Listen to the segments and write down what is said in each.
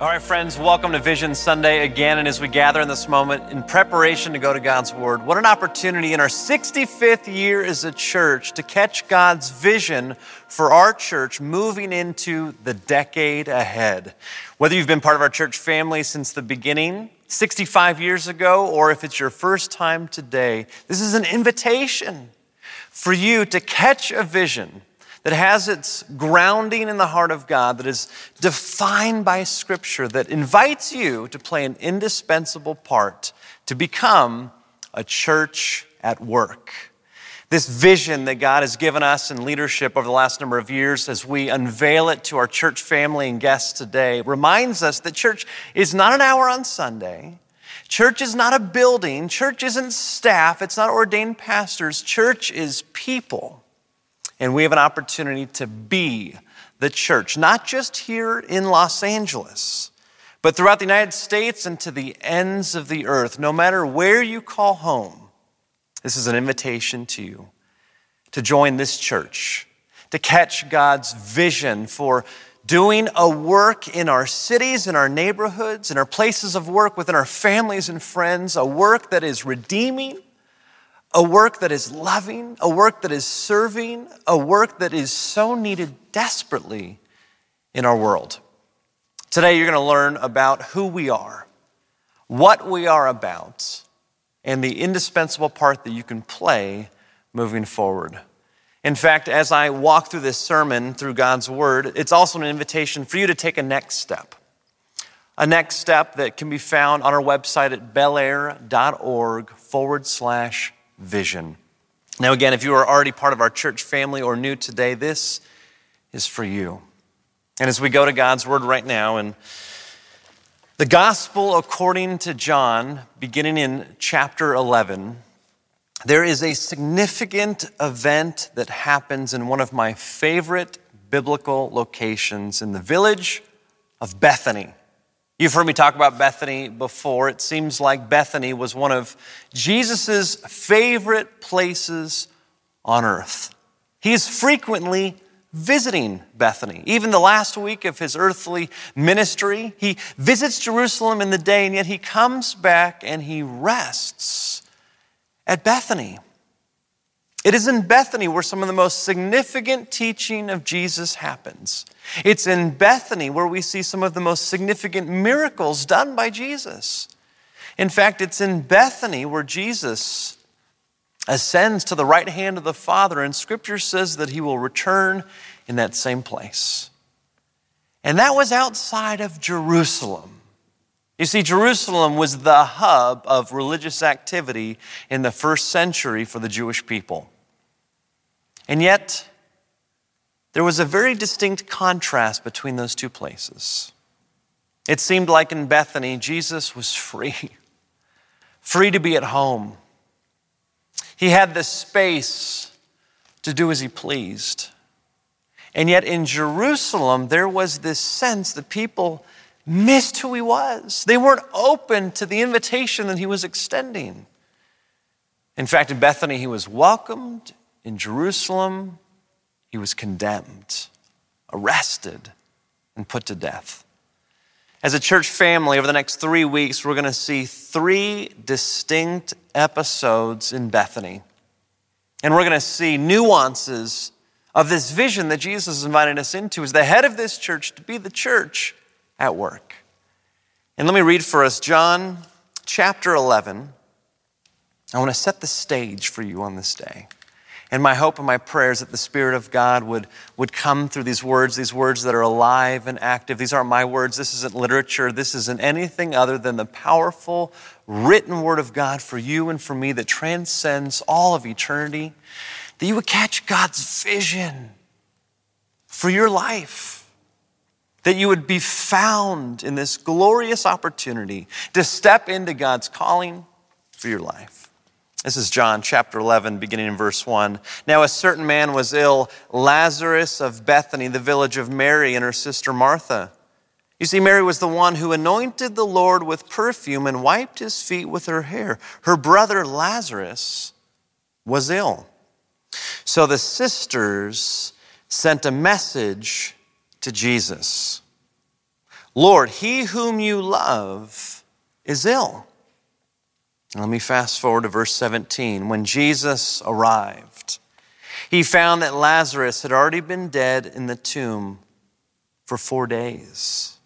All right, friends, welcome to Vision Sunday again. And as we gather in this moment in preparation to go to God's Word, what an opportunity in our 65th year as a church to catch God's vision for our church moving into the decade ahead. Whether you've been part of our church family since the beginning, 65 years ago, or if it's your first time today, this is an invitation for you to catch a vision that has its grounding in the heart of God, that is defined by Scripture, that invites you to play an indispensable part to become a church at work. This vision that God has given us in leadership over the last number of years as we unveil it to our church family and guests today reminds us that church is not an hour on Sunday. Church is not a building. Church isn't staff. It's not ordained pastors. Church is people. And we have an opportunity to be the church, not just here in Los Angeles, but throughout the United States and to the ends of the earth. No matter where you call home, this is an invitation to you to join this church, to catch God's vision for doing a work in our cities, in our neighborhoods, in our places of work, within our families and friends, a work that is redeeming a work that is loving, a work that is serving, a work that is so needed desperately in our world. Today, you're going to learn about who we are, what we are about, and the indispensable part that you can play moving forward. In fact, as I walk through this sermon through God's Word, it's also an invitation for you to take a next step. A next step that can be found on our website at belair.org forward slash vision. Now, again, if you are already part of our church family or new today, this is for you. And as we go to God's word right now, and the gospel according to John, beginning in chapter 11, there is a significant event that happens in one of my favorite biblical locations in the village of Bethany. You've heard me talk about Bethany before. It seems like Bethany was one of Jesus' favorite places on earth. He is frequently visiting Bethany. Even the last week of his earthly ministry, he visits Jerusalem in the day, and yet he comes back and he rests at Bethany. It is in Bethany where some of the most significant teaching of Jesus happens. It's in Bethany where we see some of the most significant miracles done by Jesus. In fact, it's in Bethany where Jesus ascends to the right hand of the Father, and Scripture says that he will return in that same place. And that was outside of Jerusalem. You see, Jerusalem was the hub of religious activity in the first century for the Jewish people. And yet, there was a very distinct contrast between those two places. It seemed like in Bethany, Jesus was free, free to be at home. He had the space to do as he pleased. And yet in Jerusalem, there was this sense that people missed who he was. They weren't open to the invitation that he was extending. In fact, in Bethany, he was welcomed. In Jerusalem, he was condemned, arrested, and put to death. As a church family, over the next three weeks, we're going to see three distinct episodes in Bethany. And we're going to see nuances of this vision that Jesus is inviting us into as the head of this church to be the church at work. And let me read for us John chapter 11. I want to set the stage for you on this day. And my hope and my prayer is that the Spirit of God would, would come through these words, these words that are alive and active. These aren't my words. This isn't literature. This isn't anything other than the powerful written Word of God for you and for me that transcends all of eternity. That you would catch God's vision for your life that you would be found in this glorious opportunity to step into God's calling for your life. This is John chapter 11, beginning in verse 1. Now, a certain man was ill, Lazarus of Bethany, the village of Mary and her sister Martha. You see, Mary was the one who anointed the Lord with perfume and wiped his feet with her hair. Her brother Lazarus was ill. So the sisters sent a message to Jesus Lord, he whom you love is ill. Let me fast forward to verse 17. When Jesus arrived, he found that Lazarus had already been dead in the tomb for four days.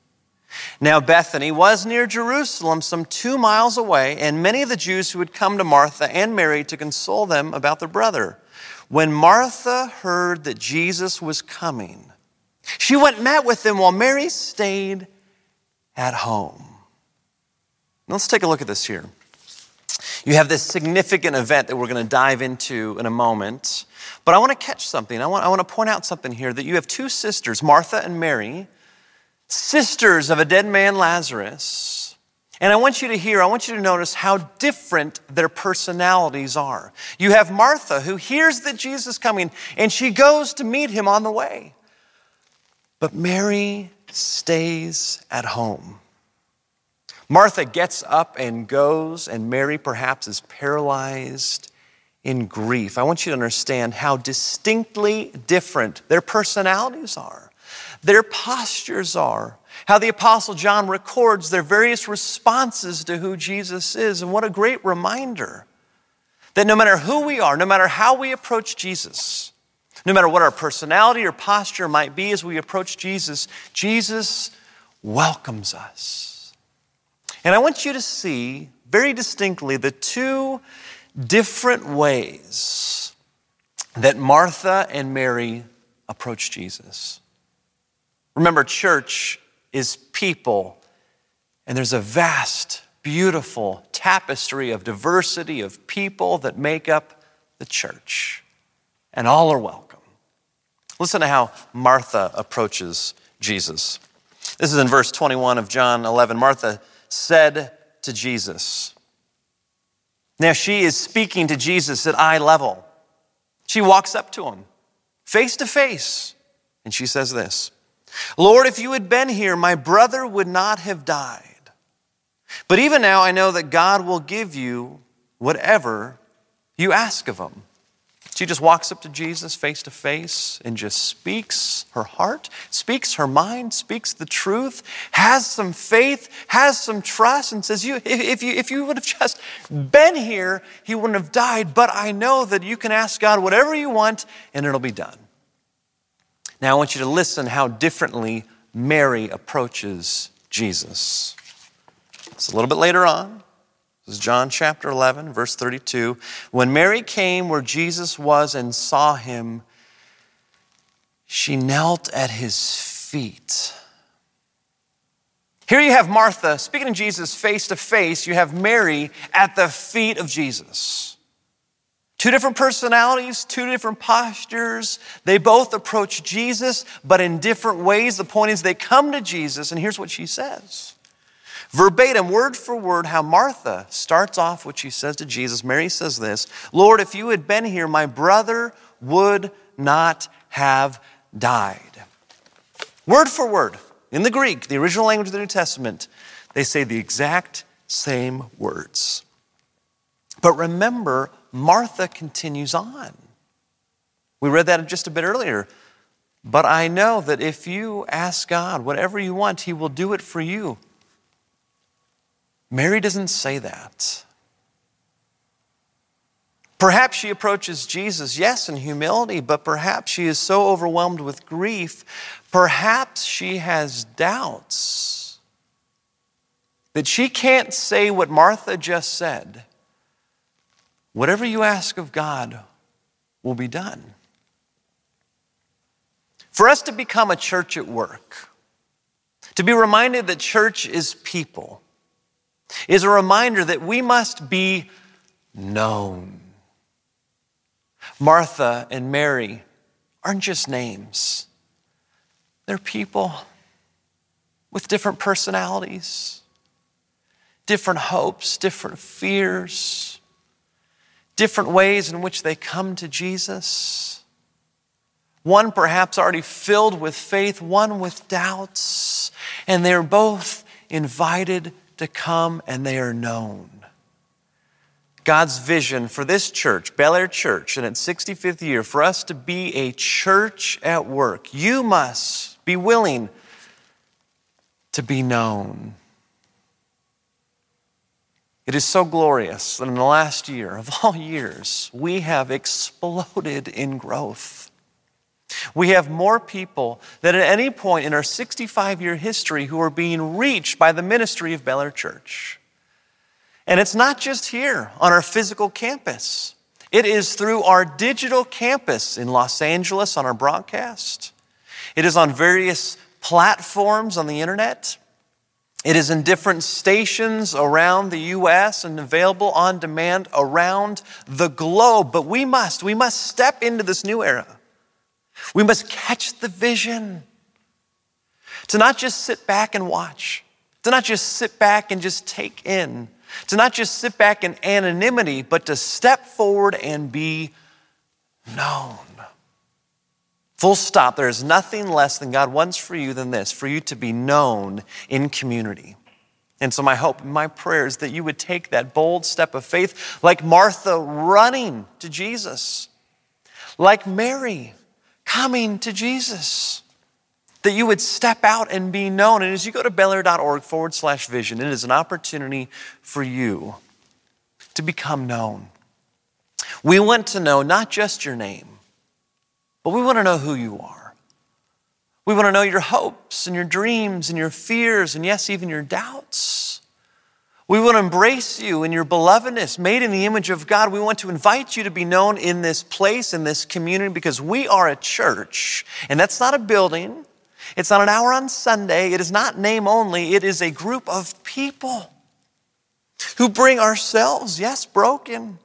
Now, Bethany was near Jerusalem, some two miles away, and many of the Jews who had come to Martha and Mary to console them about their brother. When Martha heard that Jesus was coming, she went and met with him while Mary stayed at home. Now, let's take a look at this here. You have this significant event that we're going to dive into in a moment. But I want to catch something. I want, I want to point out something here that you have two sisters, Martha and Mary, sisters of a dead man, Lazarus. And I want you to hear, I want you to notice how different their personalities are. You have Martha, who hears that Jesus is coming, and she goes to meet him on the way. But Mary stays at home. Martha gets up and goes, and Mary perhaps is paralyzed in grief. I want you to understand how distinctly different their personalities are, their postures are, how the Apostle John records their various responses to who Jesus is. And what a great reminder that no matter who we are, no matter how we approach Jesus, no matter what our personality or posture might be as we approach Jesus, Jesus welcomes us. And I want you to see very distinctly the two different ways that Martha and Mary approach Jesus. Remember, church is people, and there's a vast, beautiful tapestry of diversity of people that make up the church, and all are welcome. Listen to how Martha approaches Jesus. This is in verse 21 of John 11. Martha said to Jesus, now she is speaking to Jesus at eye level. She walks up to him face to face, and she says this Lord, if you had been here, my brother would not have died. But even now, I know that God will give you whatever you ask of him. She just walks up to Jesus face to face and just speaks her heart, speaks her mind, speaks the truth, has some faith, has some trust, and says, you, if, you, if you would have just been here, he wouldn't have died. But I know that you can ask God whatever you want and it'll be done. Now I want you to listen how differently Mary approaches Jesus. It's a little bit later on. This is John chapter 11, verse 32. When Mary came where Jesus was and saw him, she knelt at his feet. Here you have Martha speaking to Jesus face to face. You have Mary at the feet of Jesus. Two different personalities, two different postures. They both approach Jesus, but in different ways. The point is, they come to Jesus, and here's what she says Verbatim, word for word, how Martha starts off what she says to Jesus. Mary says this Lord, if you had been here, my brother would not have died. Word for word, in the Greek, the original language of the New Testament, they say the exact same words. But remember, Martha continues on. We read that just a bit earlier. But I know that if you ask God whatever you want, He will do it for you. Mary doesn't say that. Perhaps she approaches Jesus, yes, in humility, but perhaps she is so overwhelmed with grief, perhaps she has doubts that she can't say what Martha just said. Whatever you ask of God will be done. For us to become a church at work, to be reminded that church is people, is a reminder that we must be known. Martha and Mary aren't just names, they're people with different personalities, different hopes, different fears, different ways in which they come to Jesus. One perhaps already filled with faith, one with doubts, and they're both invited to come and they are known. God's vision for this church, Bel Air Church, in its 65th year, for us to be a church at work, you must be willing to be known. It is so glorious that in the last year of all years, we have exploded in growth. We have more people than at any point in our 65 year history who are being reached by the ministry of Bel Air Church. And it's not just here on our physical campus, it is through our digital campus in Los Angeles on our broadcast. It is on various platforms on the internet. It is in different stations around the U.S. and available on demand around the globe. But we must, we must step into this new era. We must catch the vision. To not just sit back and watch, to not just sit back and just take in, to not just sit back in anonymity, but to step forward and be known. Full stop. There is nothing less than God wants for you than this for you to be known in community. And so, my hope, my prayer is that you would take that bold step of faith, like Martha running to Jesus, like Mary coming to Jesus, that you would step out and be known. And as you go to belair.org forward slash vision, it is an opportunity for you to become known. We want to know not just your name, but we want to know who you are. We want to know your hopes and your dreams and your fears and, yes, even your doubts. We want to embrace you in your belovedness, made in the image of God. We want to invite you to be known in this place, in this community, because we are a church. And that's not a building, it's not an hour on Sunday, it is not name only, it is a group of people who bring ourselves, yes, broken,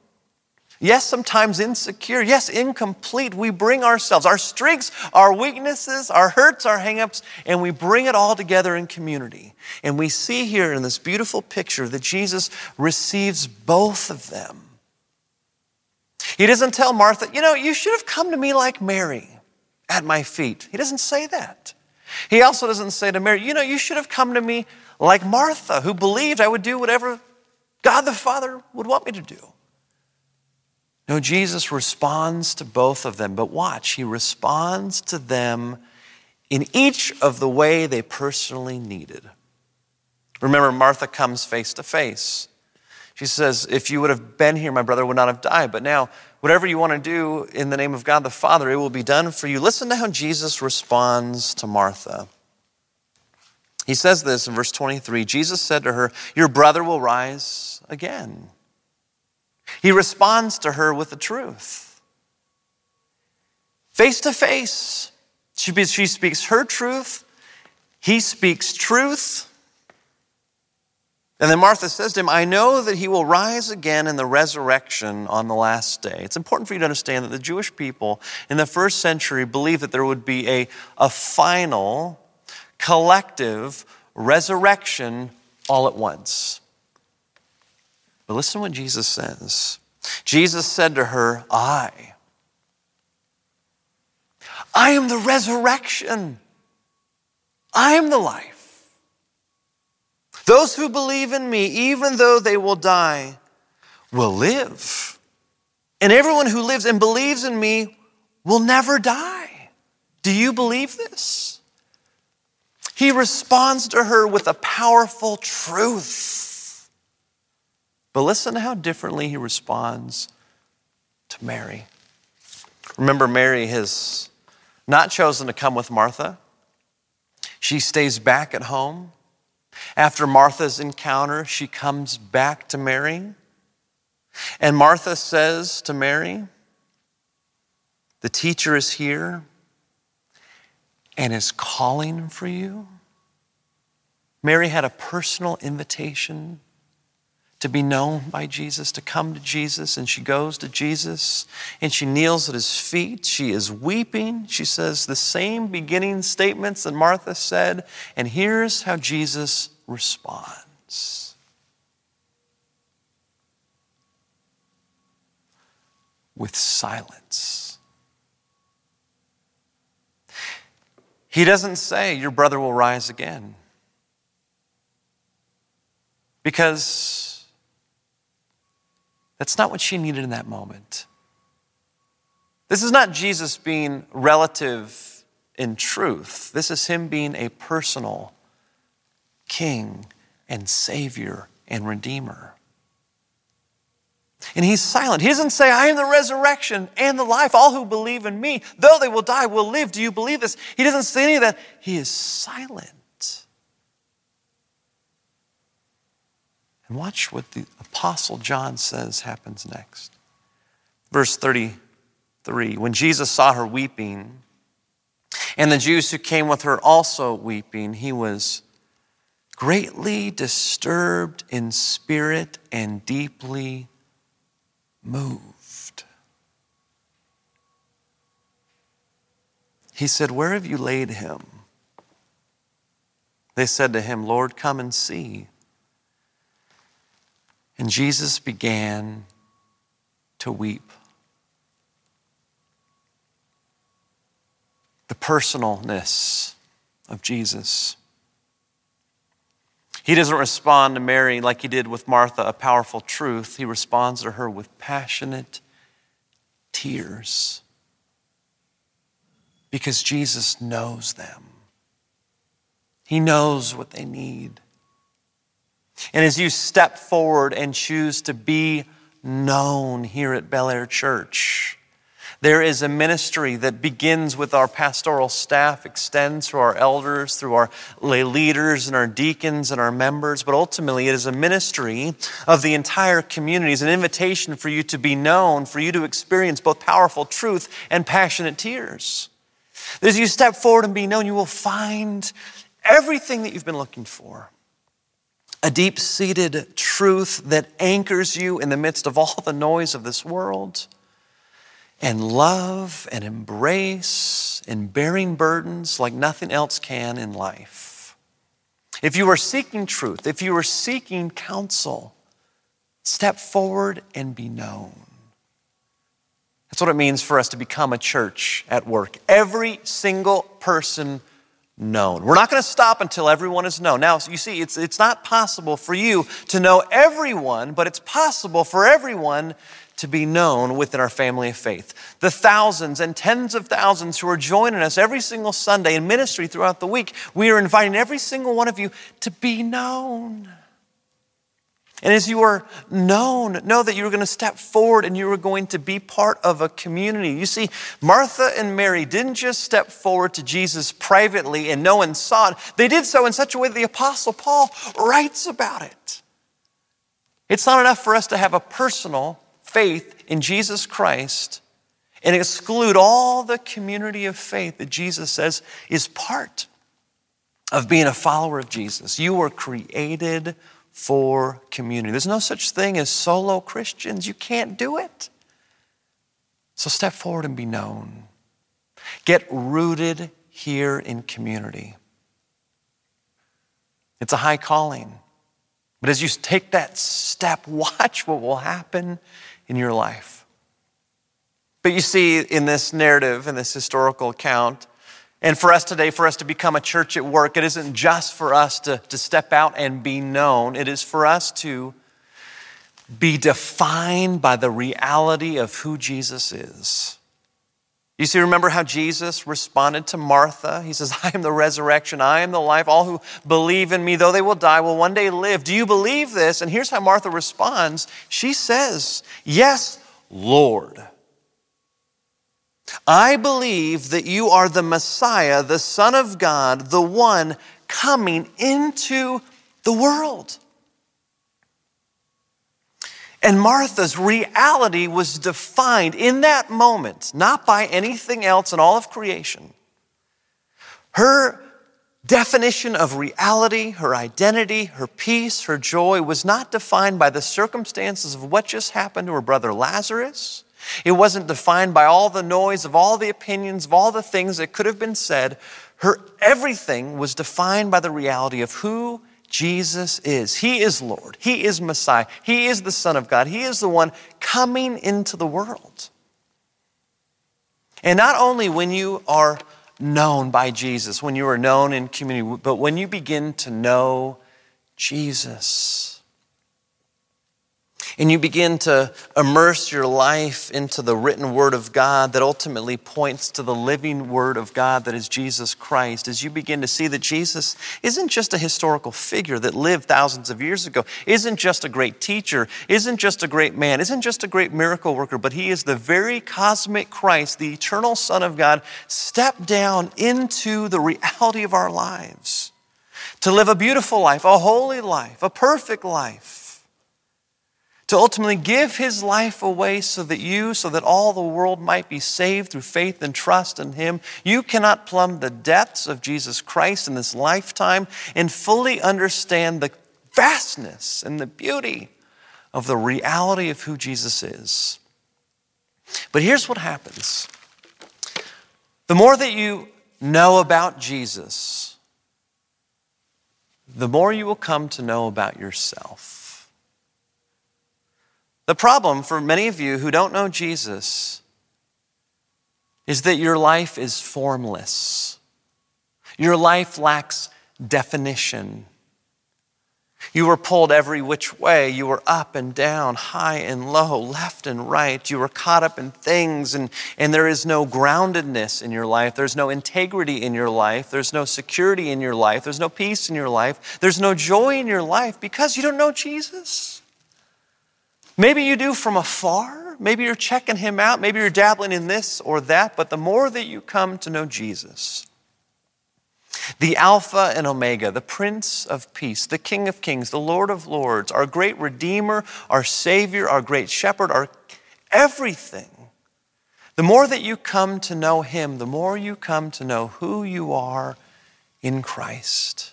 Yes, sometimes insecure. Yes, incomplete. We bring ourselves, our strengths, our weaknesses, our hurts, our hangups, and we bring it all together in community. And we see here in this beautiful picture that Jesus receives both of them. He doesn't tell Martha, you know, you should have come to me like Mary at my feet. He doesn't say that. He also doesn't say to Mary, you know, you should have come to me like Martha, who believed I would do whatever God the Father would want me to do. No, Jesus responds to both of them, but watch, he responds to them in each of the way they personally needed. Remember, Martha comes face to face. She says, If you would have been here, my brother would not have died. But now, whatever you want to do in the name of God the Father, it will be done for you. Listen to how Jesus responds to Martha. He says this in verse 23 Jesus said to her, Your brother will rise again. He responds to her with the truth. Face to face, she, speaks her truth, he speaks truth. And then Martha says to him, I know that he will rise again in the resurrection on the last day. It's important for you to understand that the Jewish people in the first century believed that there would be a, a final, collective resurrection all at once. But listen what Jesus says. Jesus said to her, I, I am the resurrection. I am the life. Those who believe in me, even though they will die, will live. And everyone who lives and believes in me will never die. Do you believe this? He responds to her with a powerful truth. But listen to how differently he responds to Mary. Remember, Mary has not chosen to come with Martha. She stays back at home. After Martha's encounter, she comes back to Mary. And Martha says to Mary, The teacher is here and is calling for you. Mary had a personal invitation to be known by Jesus, to come to Jesus. And she goes to Jesus and she kneels at his feet. She is weeping. She says the same beginning statements that Martha said. And here's how Jesus responds with silence. He doesn't say, Your brother will rise again. Because that's not what she needed in that moment. This is not Jesus being relative in truth. This is him being a personal King and Savior and Redeemer. And he's silent. He doesn't say, I am the resurrection and the life. All who believe in me, though they will die, will live. Do you believe this? He doesn't say any of that. He is silent. And watch what the Apostle John says happens next. Verse 33 When Jesus saw her weeping, and the Jews who came with her also weeping, he was greatly disturbed in spirit and deeply moved. He said, Where have you laid him? They said to him, Lord, come and see. And Jesus began to weep. The personalness of Jesus. He doesn't respond to Mary like he did with Martha, a powerful truth. He responds to her with passionate tears because Jesus knows them. He knows what they need. And as you step forward and choose to be known here at Bel Air Church, there is a ministry that begins with our pastoral staff, extends through our elders, through our lay leaders and our deacons and our members, but ultimately it is a ministry of the entire community. It's an invitation for you to be known, for you to experience both powerful truth and passionate tears. As you step forward and be known, you will find everything that you've been looking for a deep seated truth that anchors you in the midst of all the noise of this world and love and embrace and bearing burdens like nothing else can in life. If you are seeking truth, if you are seeking counsel, step forward and be known. That's what it means for us to become a church at work. Every single person known. We're not going to stop until everyone is known. Now, you see, it's, it's not possible for you to know everyone, but it's possible for everyone to be known within our family of faith. The thousands and tens of thousands who are joining us every single Sunday in ministry throughout the week, we are inviting every single one of you to be known. And as you are known, know that you're going to step forward and you are going to be part of a community. You see, Martha and Mary didn't just step forward to Jesus privately and no one saw it, they did so in such a way that the Apostle Paul writes about it. It's not enough for us to have a personal faith in Jesus Christ and exclude all the community of faith that Jesus says is part of being a follower of Jesus. You were created for community. There's no such thing as solo Christians. You can't do it. So step forward and be known. Get rooted here in community. It's a high calling. But as you take that step, watch what will happen in your life. But you see, in this narrative, in this historical account, and for us today, for us to become a church at work, it isn't just for us to, to step out and be known, it is for us to be defined by the reality of who Jesus is. You see, remember how Jesus responded to Martha? He says, I am the resurrection, I am the life. All who believe in me, though they will die, will one day live. Do you believe this? And here's how Martha responds She says, Yes, Lord. I believe that you are the Messiah, the Son of God, the one coming into the world. And Martha's reality was defined in that moment, not by anything else in all of creation. Her definition of reality, her identity, her peace, her joy was not defined by the circumstances of what just happened to her brother Lazarus. It wasn't defined by all the noise of all the opinions, of all the things that could have been said. Her everything was defined by the reality of who Jesus is. He is Lord. He is Messiah. He is the Son of God. He is the one coming into the world. And not only when you are known by Jesus, when you are known in community, but when you begin to know Jesus. And you begin to immerse your life into the written word of God that ultimately points to the living word of God that is Jesus Christ, as you begin to see that Jesus isn't just a historical figure that lived thousands of years ago, isn't just a great teacher, isn't just a great man, isn't just a great miracle worker, but he is the very cosmic Christ, the eternal Son of God, stepped down into the reality of our lives to live a beautiful life, a holy life, a perfect life to ultimately give his life away so that you, so that all the world might be saved through faith and trust in him. You cannot plumb the depths of Jesus Christ in this lifetime and fully understand the vastness and the beauty of the reality of who Jesus is. But here's what happens the more that you know about Jesus, the more you will come to know about yourself. The problem for many of you who don't know Jesus is that your life is formless. Your life lacks definition. You were pulled every which way. You were up and down, high and low, left and right. You were caught up in things, and, and there is no groundedness in your life. There's no integrity in your life. There's no security in your life. There's no peace in your life. There's no joy in your life because you don't know Jesus. Maybe you do from afar. Maybe you're checking him out. Maybe you're dabbling in this or that. But the more that you come to know Jesus, the Alpha and Omega, the Prince of Peace, the King of Kings, the Lord of Lords, our great Redeemer, our Savior, our great Shepherd, our everything. The more that you come to know Him, the more you come to know who you are in Christ.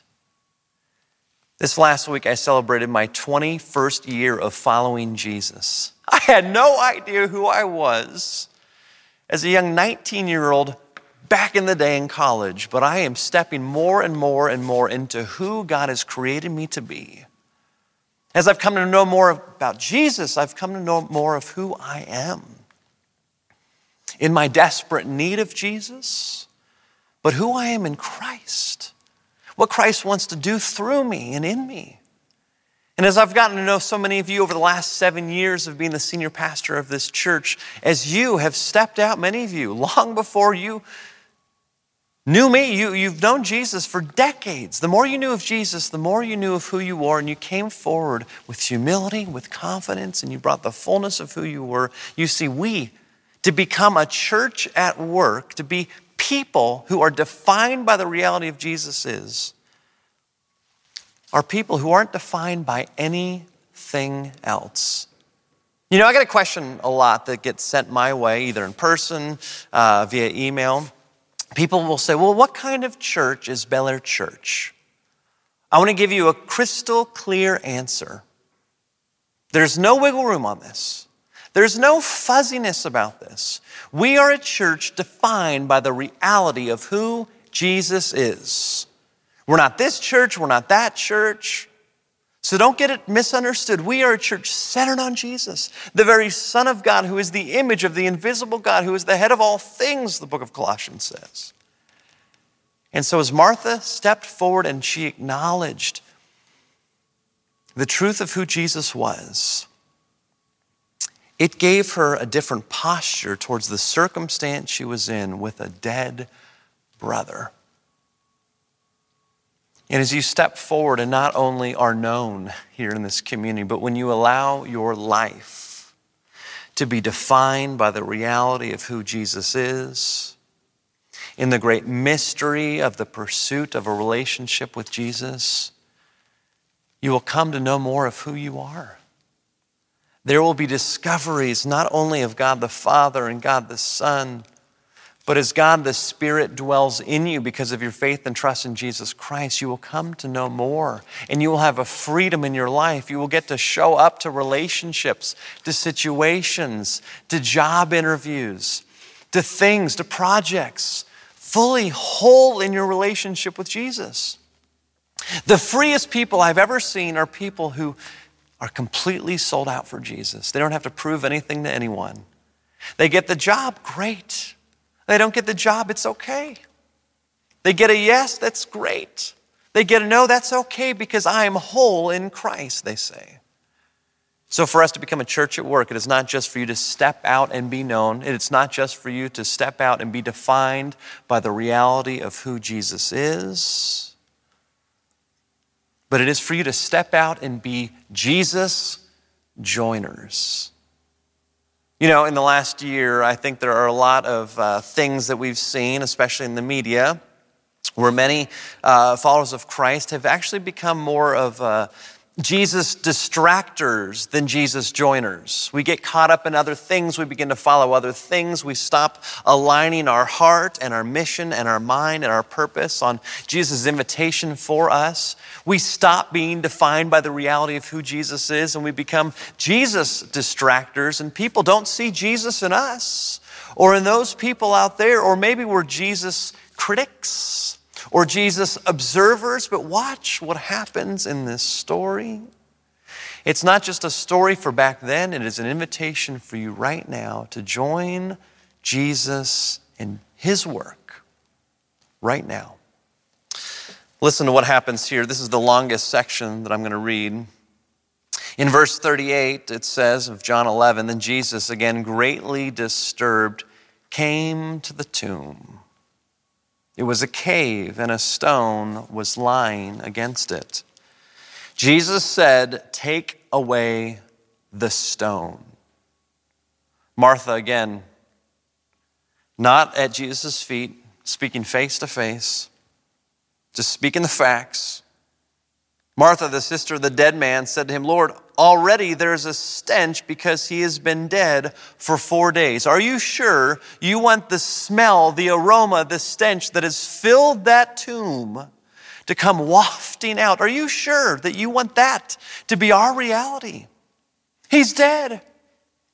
This last week, I celebrated my 21st year of following Jesus. I had no idea who I was as a young 19 year old back in the day in college, but I am stepping more and more and more into who God has created me to be. As I've come to know more about Jesus, I've come to know more of who I am. In my desperate need of Jesus, but who I am in Christ what Christ wants to do through me and in me. And as I've gotten to know so many of you over the last seven years of being the senior pastor of this church, as you have stepped out, many of you, long before you knew me, you, you've known Jesus for decades. The more you knew of Jesus, the more you knew of who you were, and you came forward with humility, with confidence, and you brought the fullness of who you were. You see, we, to become a church at work, to be people who are defined by the reality of Jesus is are people who aren't defined by anything else. You know, I get a question a lot that gets sent my way, either in person, uh, via email. People will say, Well, what kind of church is Bel Air Church? I want to give you a crystal clear answer. There's no wiggle room on this. There's no fuzziness about this. We are a church defined by the reality of who Jesus is. We're not this church, we're not that church. So don't get it misunderstood. We are a church centered on Jesus, the very Son of God, who is the image of the invisible God, who is the head of all things, the book of Colossians says. And so, as Martha stepped forward and she acknowledged the truth of who Jesus was, it gave her a different posture towards the circumstance she was in with a dead brother. And as you step forward and not only are known here in this community, but when you allow your life to be defined by the reality of who Jesus is, in the great mystery of the pursuit of a relationship with Jesus, you will come to know more of who you are. There will be discoveries not only of God the Father and God the Son, but as God the Spirit dwells in you because of your faith and trust in Jesus Christ, you will come to know more and you will have a freedom in your life. You will get to show up to relationships, to situations, to job interviews, to things, to projects, fully whole in your relationship with Jesus. The freest people I've ever seen are people who are completely sold out for Jesus. They don't have to prove anything to anyone. They get the job, great. They don't get the job, it's okay. They get a yes, that's great. They get a no, that's okay because I am whole in Christ, they say. So, for us to become a church at work, it is not just for you to step out and be known. It's not just for you to step out and be defined by the reality of who Jesus is, but it is for you to step out and be Jesus joiners. You know, in the last year, I think there are a lot of uh, things that we've seen, especially in the media, where many uh, followers of Christ have actually become more of uh, Jesus distractors than Jesus joiners. We get caught up in other things. We begin to follow other things. We stop aligning our heart and our mission and our mind and our purpose on Jesus' invitation for us. We stop being defined by the reality of who Jesus is and we become Jesus distractors, and people don't see Jesus in us or in those people out there, or maybe we're Jesus critics or Jesus observers, but watch what happens in this story. It's not just a story for back then, it is an invitation for you right now to join Jesus in his work right now. Listen to what happens here. This is the longest section that I'm going to read. In verse 38, it says of John 11, Then Jesus, again greatly disturbed, came to the tomb. It was a cave, and a stone was lying against it. Jesus said, Take away the stone. Martha, again, not at Jesus' feet, speaking face to face, just speaking the facts. Martha, the sister of the dead man, said to him, Lord, already there's a stench because he has been dead for four days. Are you sure you want the smell, the aroma, the stench that has filled that tomb to come wafting out? Are you sure that you want that to be our reality? He's dead.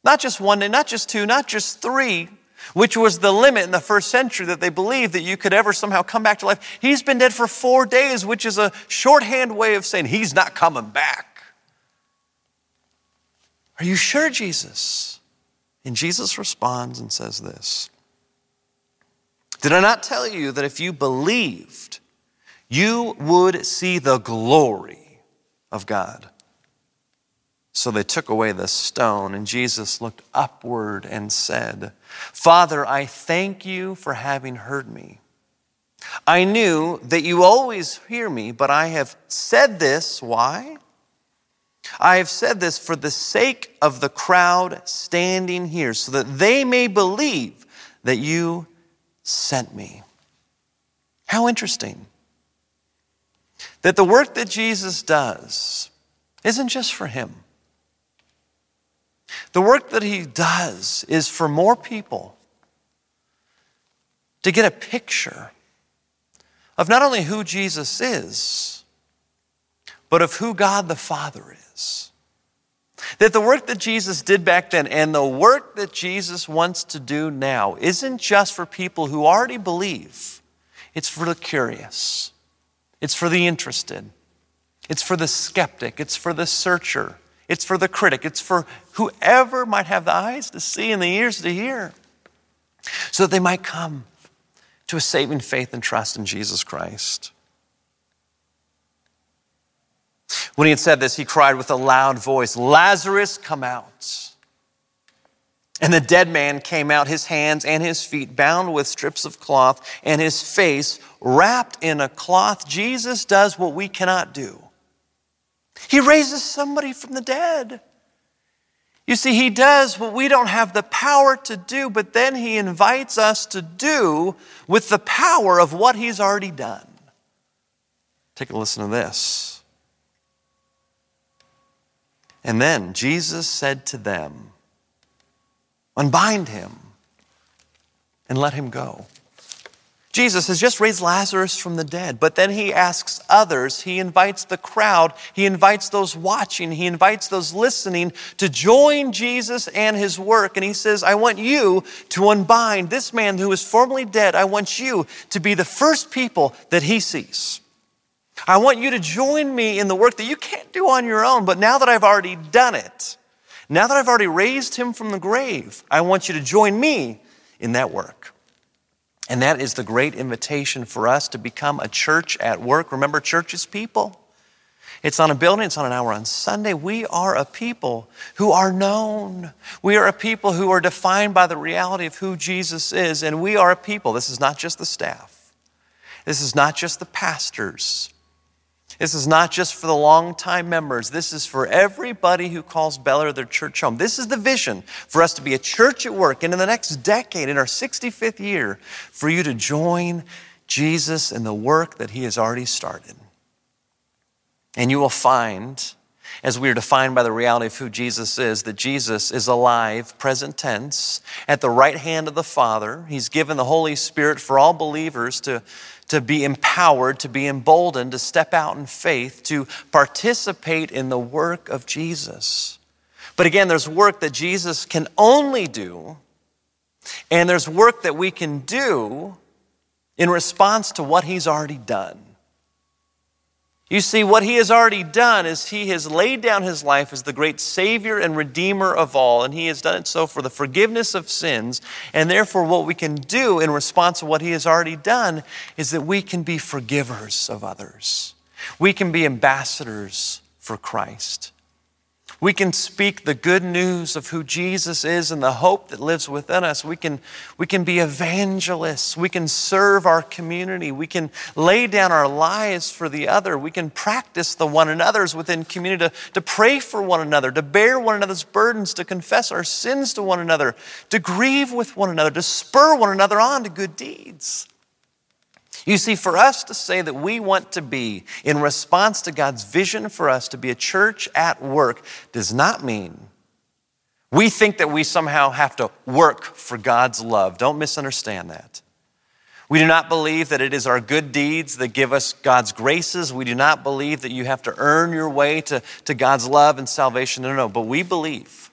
Not just one day, not just two, not just three, which was the limit in the first century that they believed that you could ever somehow come back to life. He's been dead for four days, which is a shorthand way of saying he's not coming back. Are you sure, Jesus? And Jesus responds and says this Did I not tell you that if you believed, you would see the glory of God? So they took away the stone, and Jesus looked upward and said, Father, I thank you for having heard me. I knew that you always hear me, but I have said this. Why? I have said this for the sake of the crowd standing here, so that they may believe that you sent me. How interesting that the work that Jesus does isn't just for him. The work that he does is for more people to get a picture of not only who Jesus is, but of who God the Father is. That the work that Jesus did back then and the work that Jesus wants to do now isn't just for people who already believe, it's for the curious, it's for the interested, it's for the skeptic, it's for the searcher, it's for the critic. It's for whoever might have the eyes to see and the ears to hear, so that they might come to a saving faith and trust in Jesus Christ. When he had said this, he cried with a loud voice, Lazarus, come out. And the dead man came out, his hands and his feet bound with strips of cloth, and his face wrapped in a cloth. Jesus does what we cannot do. He raises somebody from the dead. You see, He does what we don't have the power to do, but then He invites us to do with the power of what He's already done. Take a listen to this. And then Jesus said to them, Unbind him and let him go. Jesus has just raised Lazarus from the dead, but then he asks others, he invites the crowd, he invites those watching, he invites those listening to join Jesus and his work. And he says, I want you to unbind this man who is formerly dead. I want you to be the first people that he sees. I want you to join me in the work that you can't do on your own, but now that I've already done it, now that I've already raised him from the grave, I want you to join me in that work. And that is the great invitation for us to become a church at work. Remember, church is people. It's on a building, it's on an hour on Sunday. We are a people who are known. We are a people who are defined by the reality of who Jesus is. And we are a people, this is not just the staff, this is not just the pastors. This is not just for the longtime members. This is for everybody who calls Bel Air their church home. This is the vision for us to be a church at work. And in the next decade, in our 65th year, for you to join Jesus in the work that he has already started. And you will find, as we are defined by the reality of who Jesus is, that Jesus is alive, present tense, at the right hand of the Father. He's given the Holy Spirit for all believers to, to be empowered, to be emboldened, to step out in faith, to participate in the work of Jesus. But again, there's work that Jesus can only do, and there's work that we can do in response to what he's already done. You see, what he has already done is he has laid down his life as the great Savior and Redeemer of all, and he has done it so for the forgiveness of sins. And therefore, what we can do in response to what he has already done is that we can be forgivers of others. We can be ambassadors for Christ. We can speak the good news of who Jesus is and the hope that lives within us. We can, we can be evangelists. We can serve our community. We can lay down our lives for the other. We can practice the one another's within community to, to pray for one another, to bear one another's burdens, to confess our sins to one another, to grieve with one another, to spur one another on to good deeds. You see, for us to say that we want to be in response to God's vision for us to be a church at work does not mean we think that we somehow have to work for God's love. Don't misunderstand that. We do not believe that it is our good deeds that give us God's graces. We do not believe that you have to earn your way to, to God's love and salvation. No, no, no. But we believe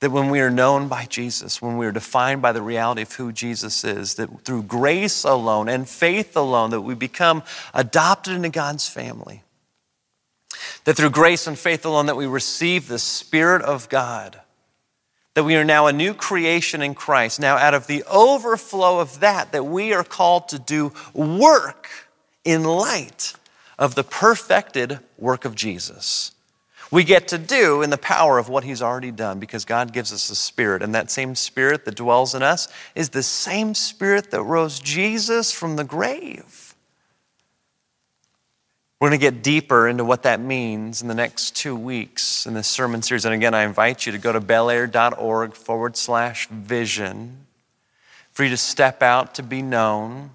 that when we are known by Jesus, when we are defined by the reality of who Jesus is, that through grace alone and faith alone, that we become adopted into God's family. That through grace and faith alone, that we receive the Spirit of God. That we are now a new creation in Christ. Now, out of the overflow of that, that we are called to do work in light of the perfected work of Jesus we get to do in the power of what He's already done because God gives us a spirit. And that same spirit that dwells in us is the same spirit that rose Jesus from the grave. We're going to get deeper into what that means in the next two weeks in this sermon series. And again, I invite you to go to belair.org forward slash vision for you to step out to be known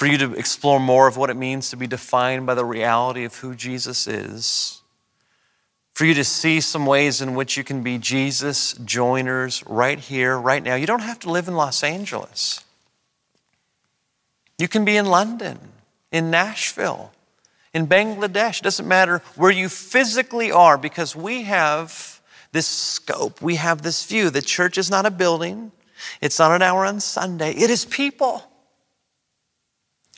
for you to explore more of what it means to be defined by the reality of who Jesus is, for you to see some ways in which you can be Jesus joiners right here, right now. You don't have to live in Los Angeles, you can be in London, in Nashville. In Bangladesh, it doesn't matter where you physically are because we have this scope, we have this view. The church is not a building, it's not an hour on Sunday, it is people.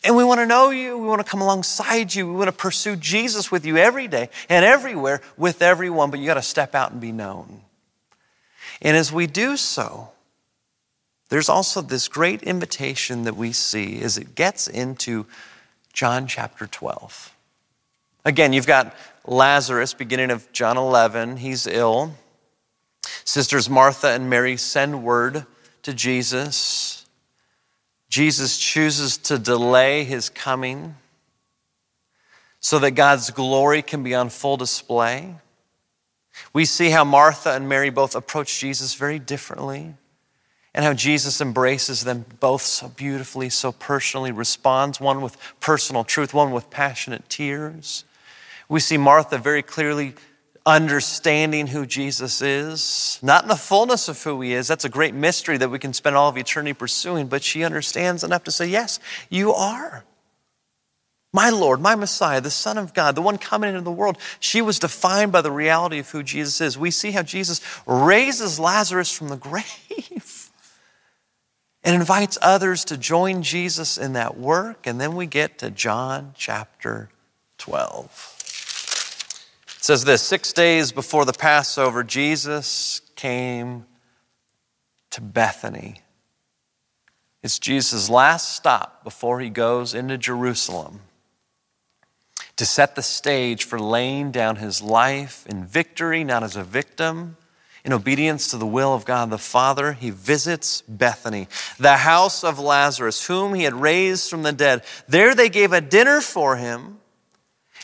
And we want to know you. We want to come alongside you. We want to pursue Jesus with you every day and everywhere with everyone, but you got to step out and be known. And as we do so, there's also this great invitation that we see as it gets into John chapter 12. Again, you've got Lazarus, beginning of John 11. He's ill. Sisters Martha and Mary send word to Jesus Jesus chooses to delay his coming so that God's glory can be on full display. We see how Martha and Mary both approach Jesus very differently and how Jesus embraces them both so beautifully, so personally, responds, one with personal truth, one with passionate tears. We see Martha very clearly understanding who Jesus is, not in the fullness of who he is. That's a great mystery that we can spend all of eternity pursuing, but she understands enough to say, Yes, you are. My Lord, my Messiah, the Son of God, the one coming into the world. She was defined by the reality of who Jesus is. We see how Jesus raises Lazarus from the grave and invites others to join Jesus in that work. And then we get to John chapter 12. It says this Six days before the Passover, Jesus came to Bethany. It's Jesus' last stop before he goes into Jerusalem. to set the stage for laying down his life in victory, not as a victim. In obedience to the will of God the Father, he visits Bethany, the house of Lazarus, whom he had raised from the dead. There they gave a dinner for him.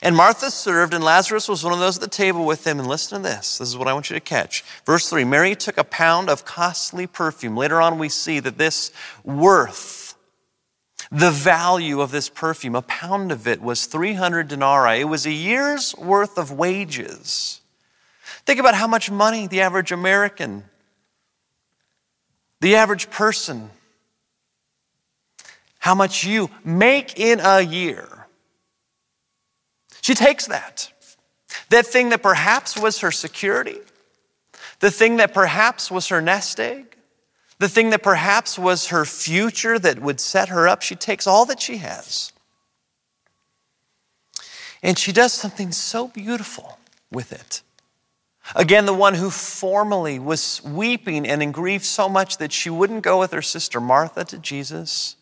And Martha served, and Lazarus was one of those at the table with them. And listen to this. This is what I want you to catch. Verse 3 Mary took a pound of costly perfume. Later on, we see that this worth the value of this perfume, a pound of it was 300 denarii. It was a year's worth of wages. Think about how much money the average American, the average person, how much you make in a year. She takes that. That thing that perhaps was her security, the thing that perhaps was her nest egg, the thing that perhaps was her future that would set her up, she takes all that she has. And she does something so beautiful with it. Again, the one who formerly was weeping and in grief so much that she wouldn't go with her sister Martha to Jesus,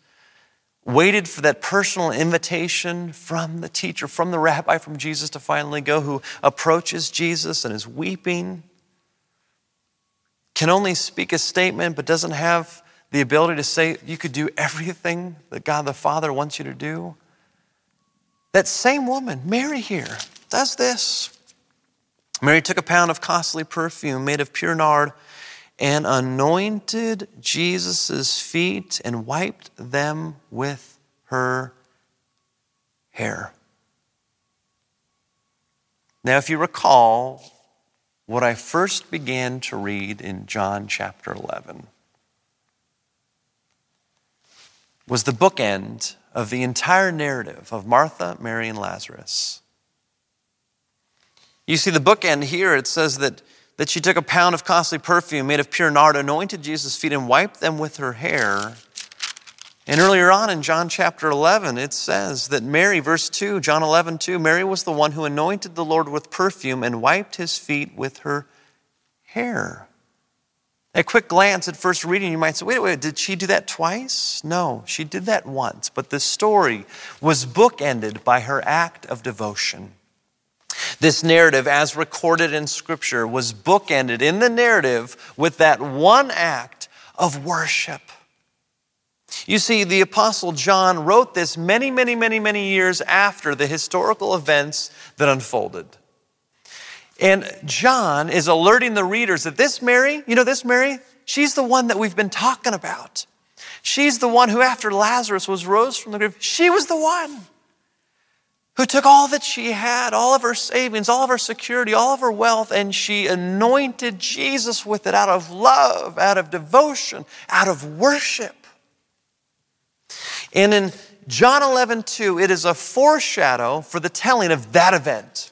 waited for that personal invitation from the teacher, from the rabbi, from Jesus to finally go, who approaches Jesus and is weeping can only speak a statement but doesn't have the ability to say you could do everything that God the Father wants you to do. That same woman, Mary here, does this. Mary took a pound of costly perfume made of pure nard and anointed Jesus' feet and wiped them with her hair. Now, if you recall, what I first began to read in John chapter 11 was the bookend of the entire narrative of Martha, Mary, and Lazarus. You see, the bookend here, it says that, that she took a pound of costly perfume made of pure nard, anointed Jesus' feet, and wiped them with her hair. And earlier on in John chapter 11, it says that Mary, verse 2, John 11, 2, Mary was the one who anointed the Lord with perfume and wiped his feet with her hair. At quick glance at first reading, you might say, wait, wait, did she do that twice? No, she did that once. But the story was bookended by her act of devotion. This narrative, as recorded in Scripture, was bookended in the narrative with that one act of worship. You see, the Apostle John wrote this many, many, many, many years after the historical events that unfolded. And John is alerting the readers that this Mary, you know, this Mary, she's the one that we've been talking about. She's the one who, after Lazarus was rose from the grave, she was the one who took all that she had, all of her savings, all of her security, all of her wealth, and she anointed Jesus with it out of love, out of devotion, out of worship. And in John 11, 2, it is a foreshadow for the telling of that event.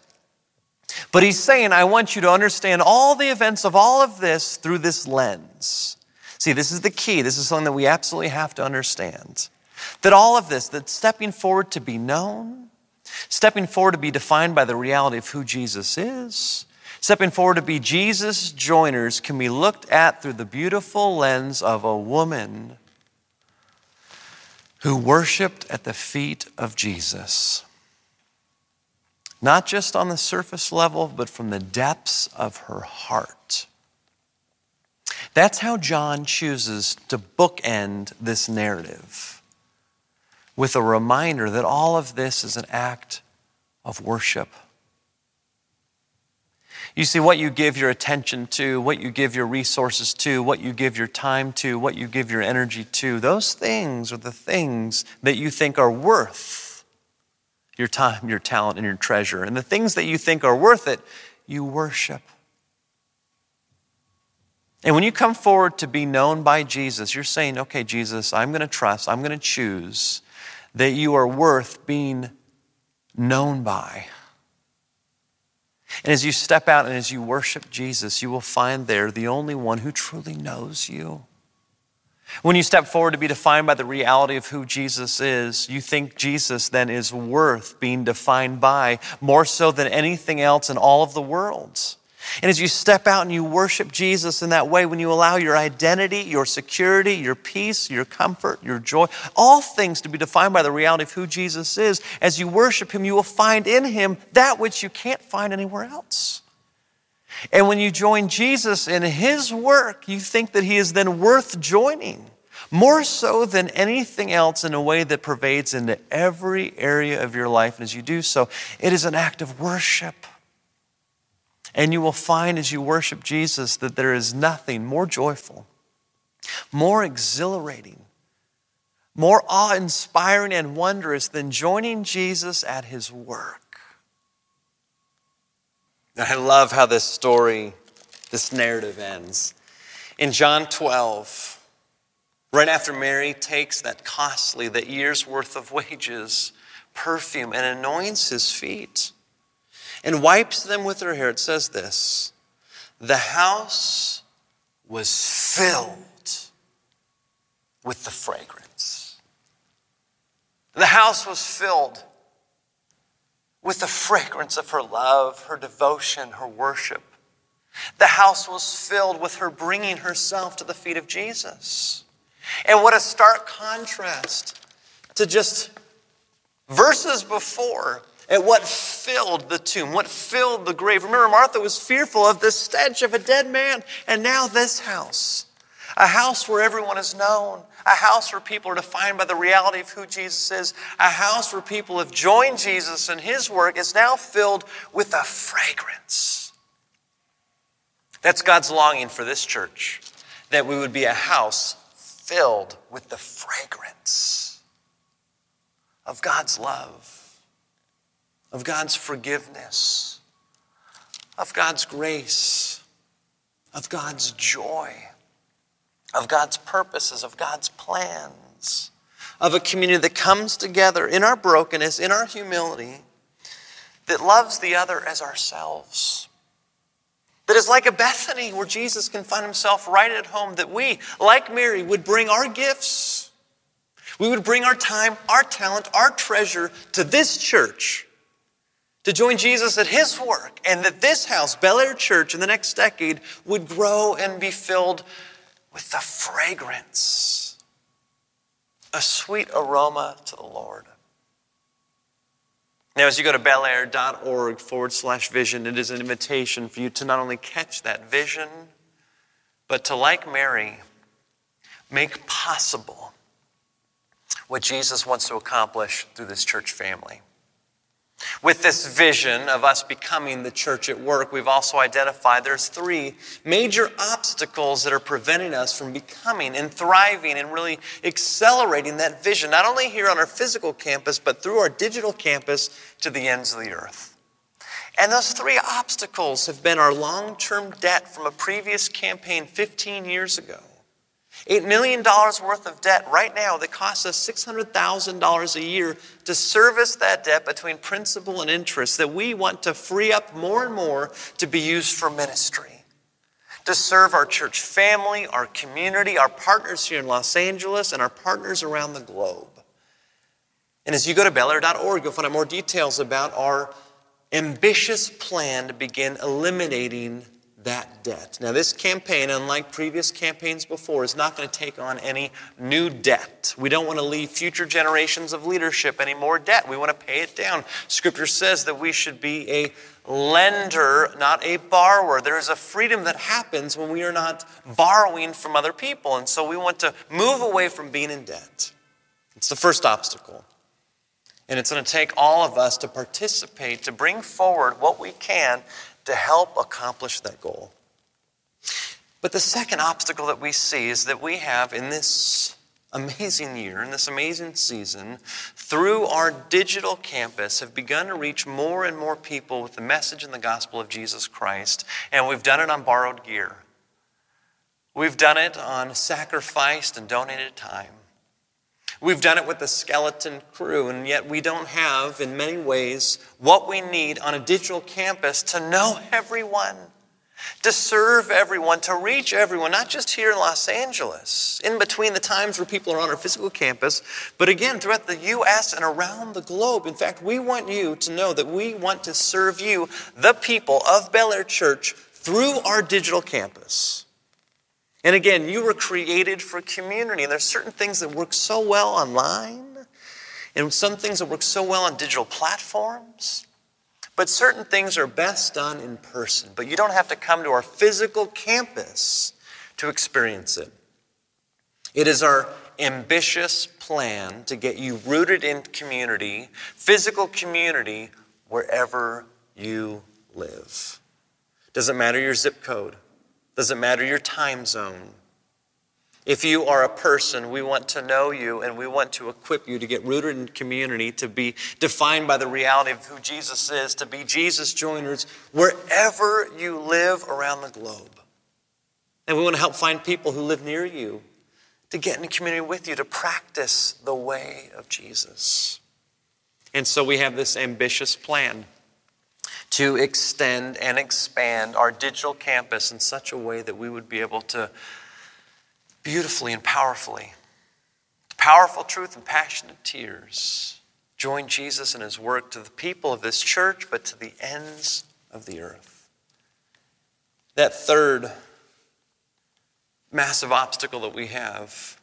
But he's saying, I want you to understand all the events of all of this through this lens. See, this is the key. This is something that we absolutely have to understand. That all of this, that stepping forward to be known, stepping forward to be defined by the reality of who Jesus is, stepping forward to be Jesus joiners, can be looked at through the beautiful lens of a woman who worshiped at the feet of Jesus. Not just on the surface level, but from the depths of her heart. That's how John chooses to bookend this narrative with a reminder that all of this is an act of worship. You see, what you give your attention to, what you give your resources to, what you give your time to, what you give your energy to, those things are the things that you think are worth your time, your talent, and your treasure. And the things that you think are worth it, you worship. And when you come forward to be known by Jesus, you're saying, okay, Jesus, I'm going to trust, I'm going to choose that you are worth being known by. And as you step out and as you worship Jesus, you will find there the only one who truly knows you. When you step forward to be defined by the reality of who Jesus is, you think Jesus then is worth being defined by more so than anything else in all of the world. And as you step out and you worship Jesus in that way, when you allow your identity, your security, your peace, your comfort, your joy, all things to be defined by the reality of who Jesus is, as you worship Him, you will find in Him that which you can't find anywhere else. And when you join Jesus in His work, you think that He is then worth joining, more so than anything else, in a way that pervades into every area of your life. And as you do so, it is an act of worship. And you will find as you worship Jesus that there is nothing more joyful, more exhilarating, more awe inspiring and wondrous than joining Jesus at his work. I love how this story, this narrative ends. In John 12, right after Mary takes that costly, that year's worth of wages, perfume, and anoints his feet and wipes them with her hair, it says this The house was filled with the fragrance. The house was filled with the fragrance of her love, her devotion, her worship. The house was filled with her bringing herself to the feet of Jesus. And what a stark contrast to just verses before at what filled the tomb, what filled the grave. Remember, Martha was fearful of the stench of a dead man, and now this house. A house where everyone is known, a house where people are defined by the reality of who Jesus is, a house where people have joined Jesus in his work is now filled with a fragrance. That's God's longing for this church, that we would be a house filled with the fragrance of God's love of God's forgiveness, of God's grace, of God's joy, of God's purposes, of God's plans, of a community that comes together in our brokenness, in our humility, that loves the other as ourselves. That is like a Bethany where Jesus can find himself right at home, that we, like Mary, would bring our gifts. We would bring our time, our talent, our treasure to this church to join Jesus at his work, and that this house, Bel Air Church, in the next decade would grow and be filled with the fragrance, a sweet aroma to the Lord. Now, as you go to belair.org forward slash vision, it is an invitation for you to not only catch that vision, but to, like Mary, make possible what Jesus wants to accomplish through this church family. With this vision of us becoming the church at work, we've also identified there's three major obstacles that are preventing us from becoming and thriving and really accelerating that vision, not only here on our physical campus, but through our digital campus to the ends of the earth. And those three obstacles have been our long term debt from a previous campaign 15 years ago $8 million worth of debt right now that costs us $600,000 a year to service that debt between principal and interest that we want to free up more and more to be used for ministry, to serve our church family, our community, our partners here in Los Angeles, and our partners around the globe. And as you go to belair.org, you'll find out more details about our ambitious plan to begin eliminating that debt. Now, this campaign, unlike previous campaigns before, is not going to take on any new debt. We don't want to leave future generations of leadership any more debt. We want to pay it down. Scripture says that we should be a lender, not a borrower. There is a freedom that happens when we are not borrowing from other people. And so we want to move away from being in debt. It's the first obstacle. And it's going to take all of us to participate, to bring forward what we can to help accomplish that goal. But the second obstacle that we see is that we have in this amazing year, in this amazing season, through our digital campus, have begun to reach more and more people with the message and the gospel of Jesus Christ. And we've done it on borrowed gear. We've done it on sacrificed and donated time. We've done it with the skeleton crew, and yet we don't have, in many ways, what we need on a digital campus to know everyone, to serve everyone, to reach everyone, not just here in Los Angeles, in between the times where people are on our physical campus, but again, throughout the U.S. and around the globe. In fact, we want you to know that we want to serve you, the people of Bel Air Church, through our digital campus. And again, you were created for community, and there's certain things that work so well online, and some things that work so well on digital platforms. But certain things are best done in person. But you don't have to come to our physical campus to experience it. It is our ambitious plan to get you rooted in community, physical community, wherever you live. Doesn't matter your zip code, doesn't matter your time zone. If you are a person, we want to know you and we want to equip you to get rooted in community, to be defined by the reality of who Jesus is, to be Jesus joiners wherever you live around the globe. And we want to help find people who live near you to get in community with you, to practice the way of Jesus. And so we have this ambitious plan to extend and expand our digital campus in such a way that we would be able to beautifully and powerfully, powerful truth and passionate tears, join Jesus and his work to the people of this church, but to the ends of the earth. That third massive obstacle that we have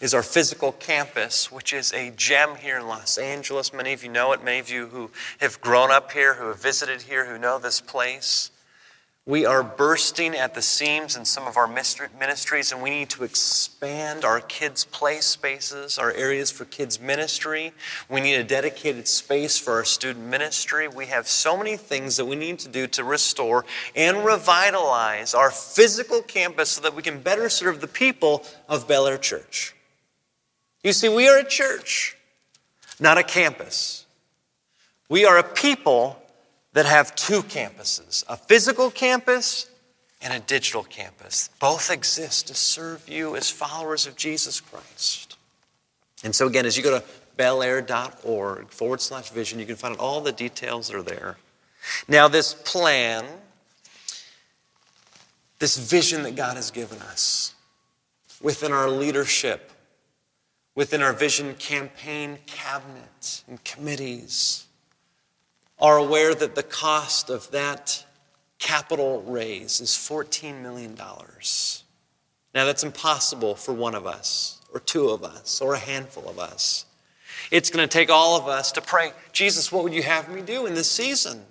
is our physical campus, which is a gem here in Los Angeles. Many of you know it, many of you who have grown up here, who have visited here, who know this place. We are bursting at the seams in some of our ministries, and we need to expand our kids' play spaces, our areas for kids' ministry. We need a dedicated space for our student ministry. We have so many things that we need to do to restore and revitalize our physical campus so that we can better serve the people of Bel Air Church. You see, we are a church, not a campus. We are a people that have two campuses a physical campus and a digital campus. Both exist to serve you as followers of Jesus Christ. And so, again, as you go to belair.org forward slash vision, you can find out all the details that are there. Now, this plan, this vision that God has given us within our leadership, within our vision campaign cabinet and committees, are aware that the cost of that capital raise is $14 million. Now, that's impossible for one of us, or two of us, or a handful of us. It's going to take all of us to pray, Jesus, what would you have me do in this season?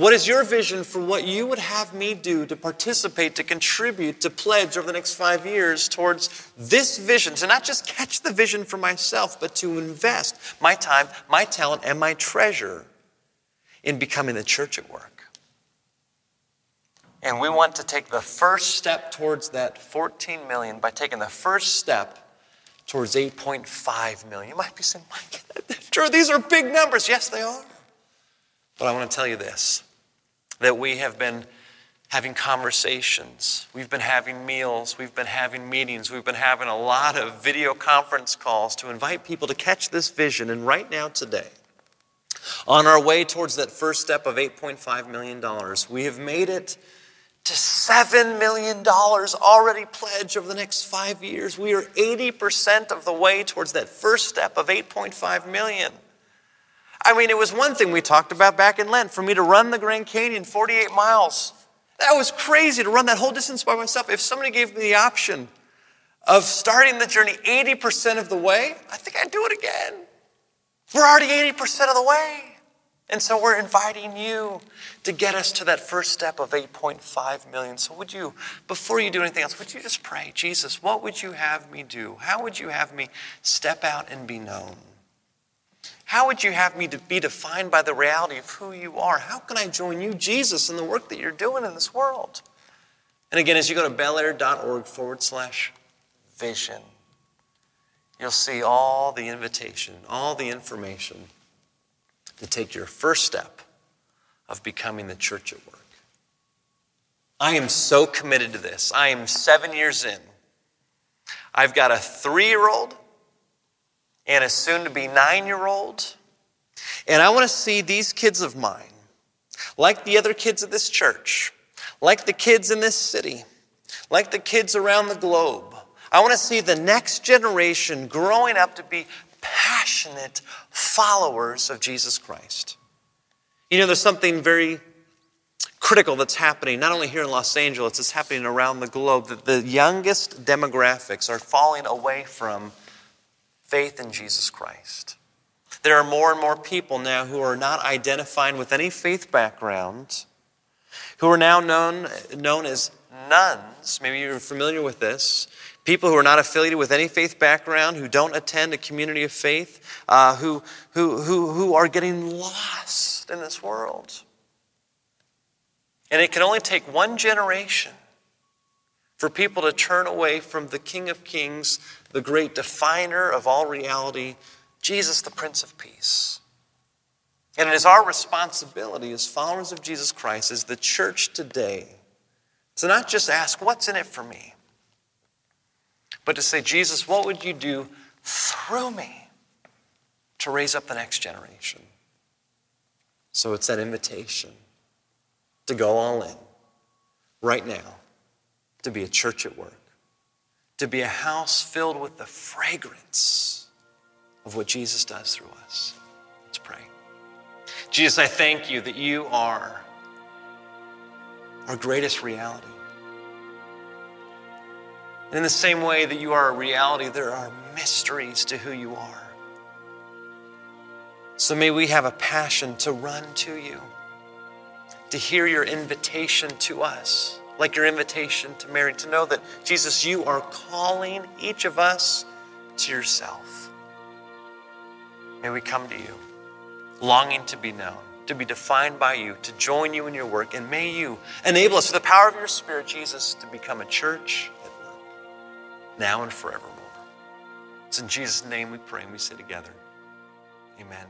What is your vision for what you would have me do to participate, to contribute, to pledge over the next five years towards this vision? To not just catch the vision for myself, but to invest my time, my talent, and my treasure in becoming the church at work. And we want to take the first step towards that 14 million by taking the first step towards 8.5 million. You might be saying, Mike, sure, these are big numbers. Yes, they are. But I want to tell you this that we have been having conversations, we've been having meals, we've been having meetings, we've been having a lot of video conference calls to invite people to catch this vision. And right now, today, on our way towards that first step of $8.5 million, we have made it to $7 million already pledged over the next five years. We are 80% of the way towards that first step of 8.5 million. I mean, it was one thing we talked about back in Lent for me to run the Grand Canyon 48 miles. That was crazy to run that whole distance by myself. If somebody gave me the option of starting the journey 80% of the way, I think I'd do it again. We're already 80% of the way. And so we're inviting you to get us to that first step of 8.5 million. So, would you, before you do anything else, would you just pray, Jesus, what would you have me do? How would you have me step out and be known? How would you have me to be defined by the reality of who you are? How can I join you, Jesus, in the work that you're doing in this world? And again, as you go to belair.org forward slash vision, you'll see all the invitation, all the information to take your first step of becoming the church at work. I am so committed to this. I am seven years in. I've got a three year old and a soon to be nine year old. And I want to see these kids of mine, like the other kids of this church, like the kids in this city, like the kids around the globe, I want to see the next generation growing up to be passionate followers of Jesus Christ. You know, there's something very critical that's happening, not only here in Los Angeles, it's happening around the globe, that the youngest demographics are falling away from faith in Jesus Christ. There are more and more people now who are not identifying with any faith background, who are now known, known as nones. Maybe you're familiar with this. People who are not affiliated with any faith background, who don't attend a community of faith, uh, who, who, who, who are getting lost in this world. And it can only take one generation for people to turn away from the King of Kings, the great definer of all reality, Jesus, the Prince of Peace. And it is our responsibility as followers of Jesus Christ, as the church today, to not just ask, What's in it for me? but to say, Jesus, what would you do through me to raise up the next generation? So it's that invitation to go all in right now, to be a church at work, to be a house filled with the fragrance of what Jesus does through us. Let's pray. Jesus, I thank you that you are our greatest reality. And in the same way that you are a reality, there are mysteries to who you are. So may we have a passion to run to you, to hear your invitation to us, like your invitation to Mary, to know that, Jesus, you are calling each of us to yourself. May we come to you, longing to be known, to be defined by you, to join you in your work, and may you enable us, through the power of your Spirit, Jesus, to become a church at work, now and forevermore. It's in Jesus' name we pray and we say together. Amen.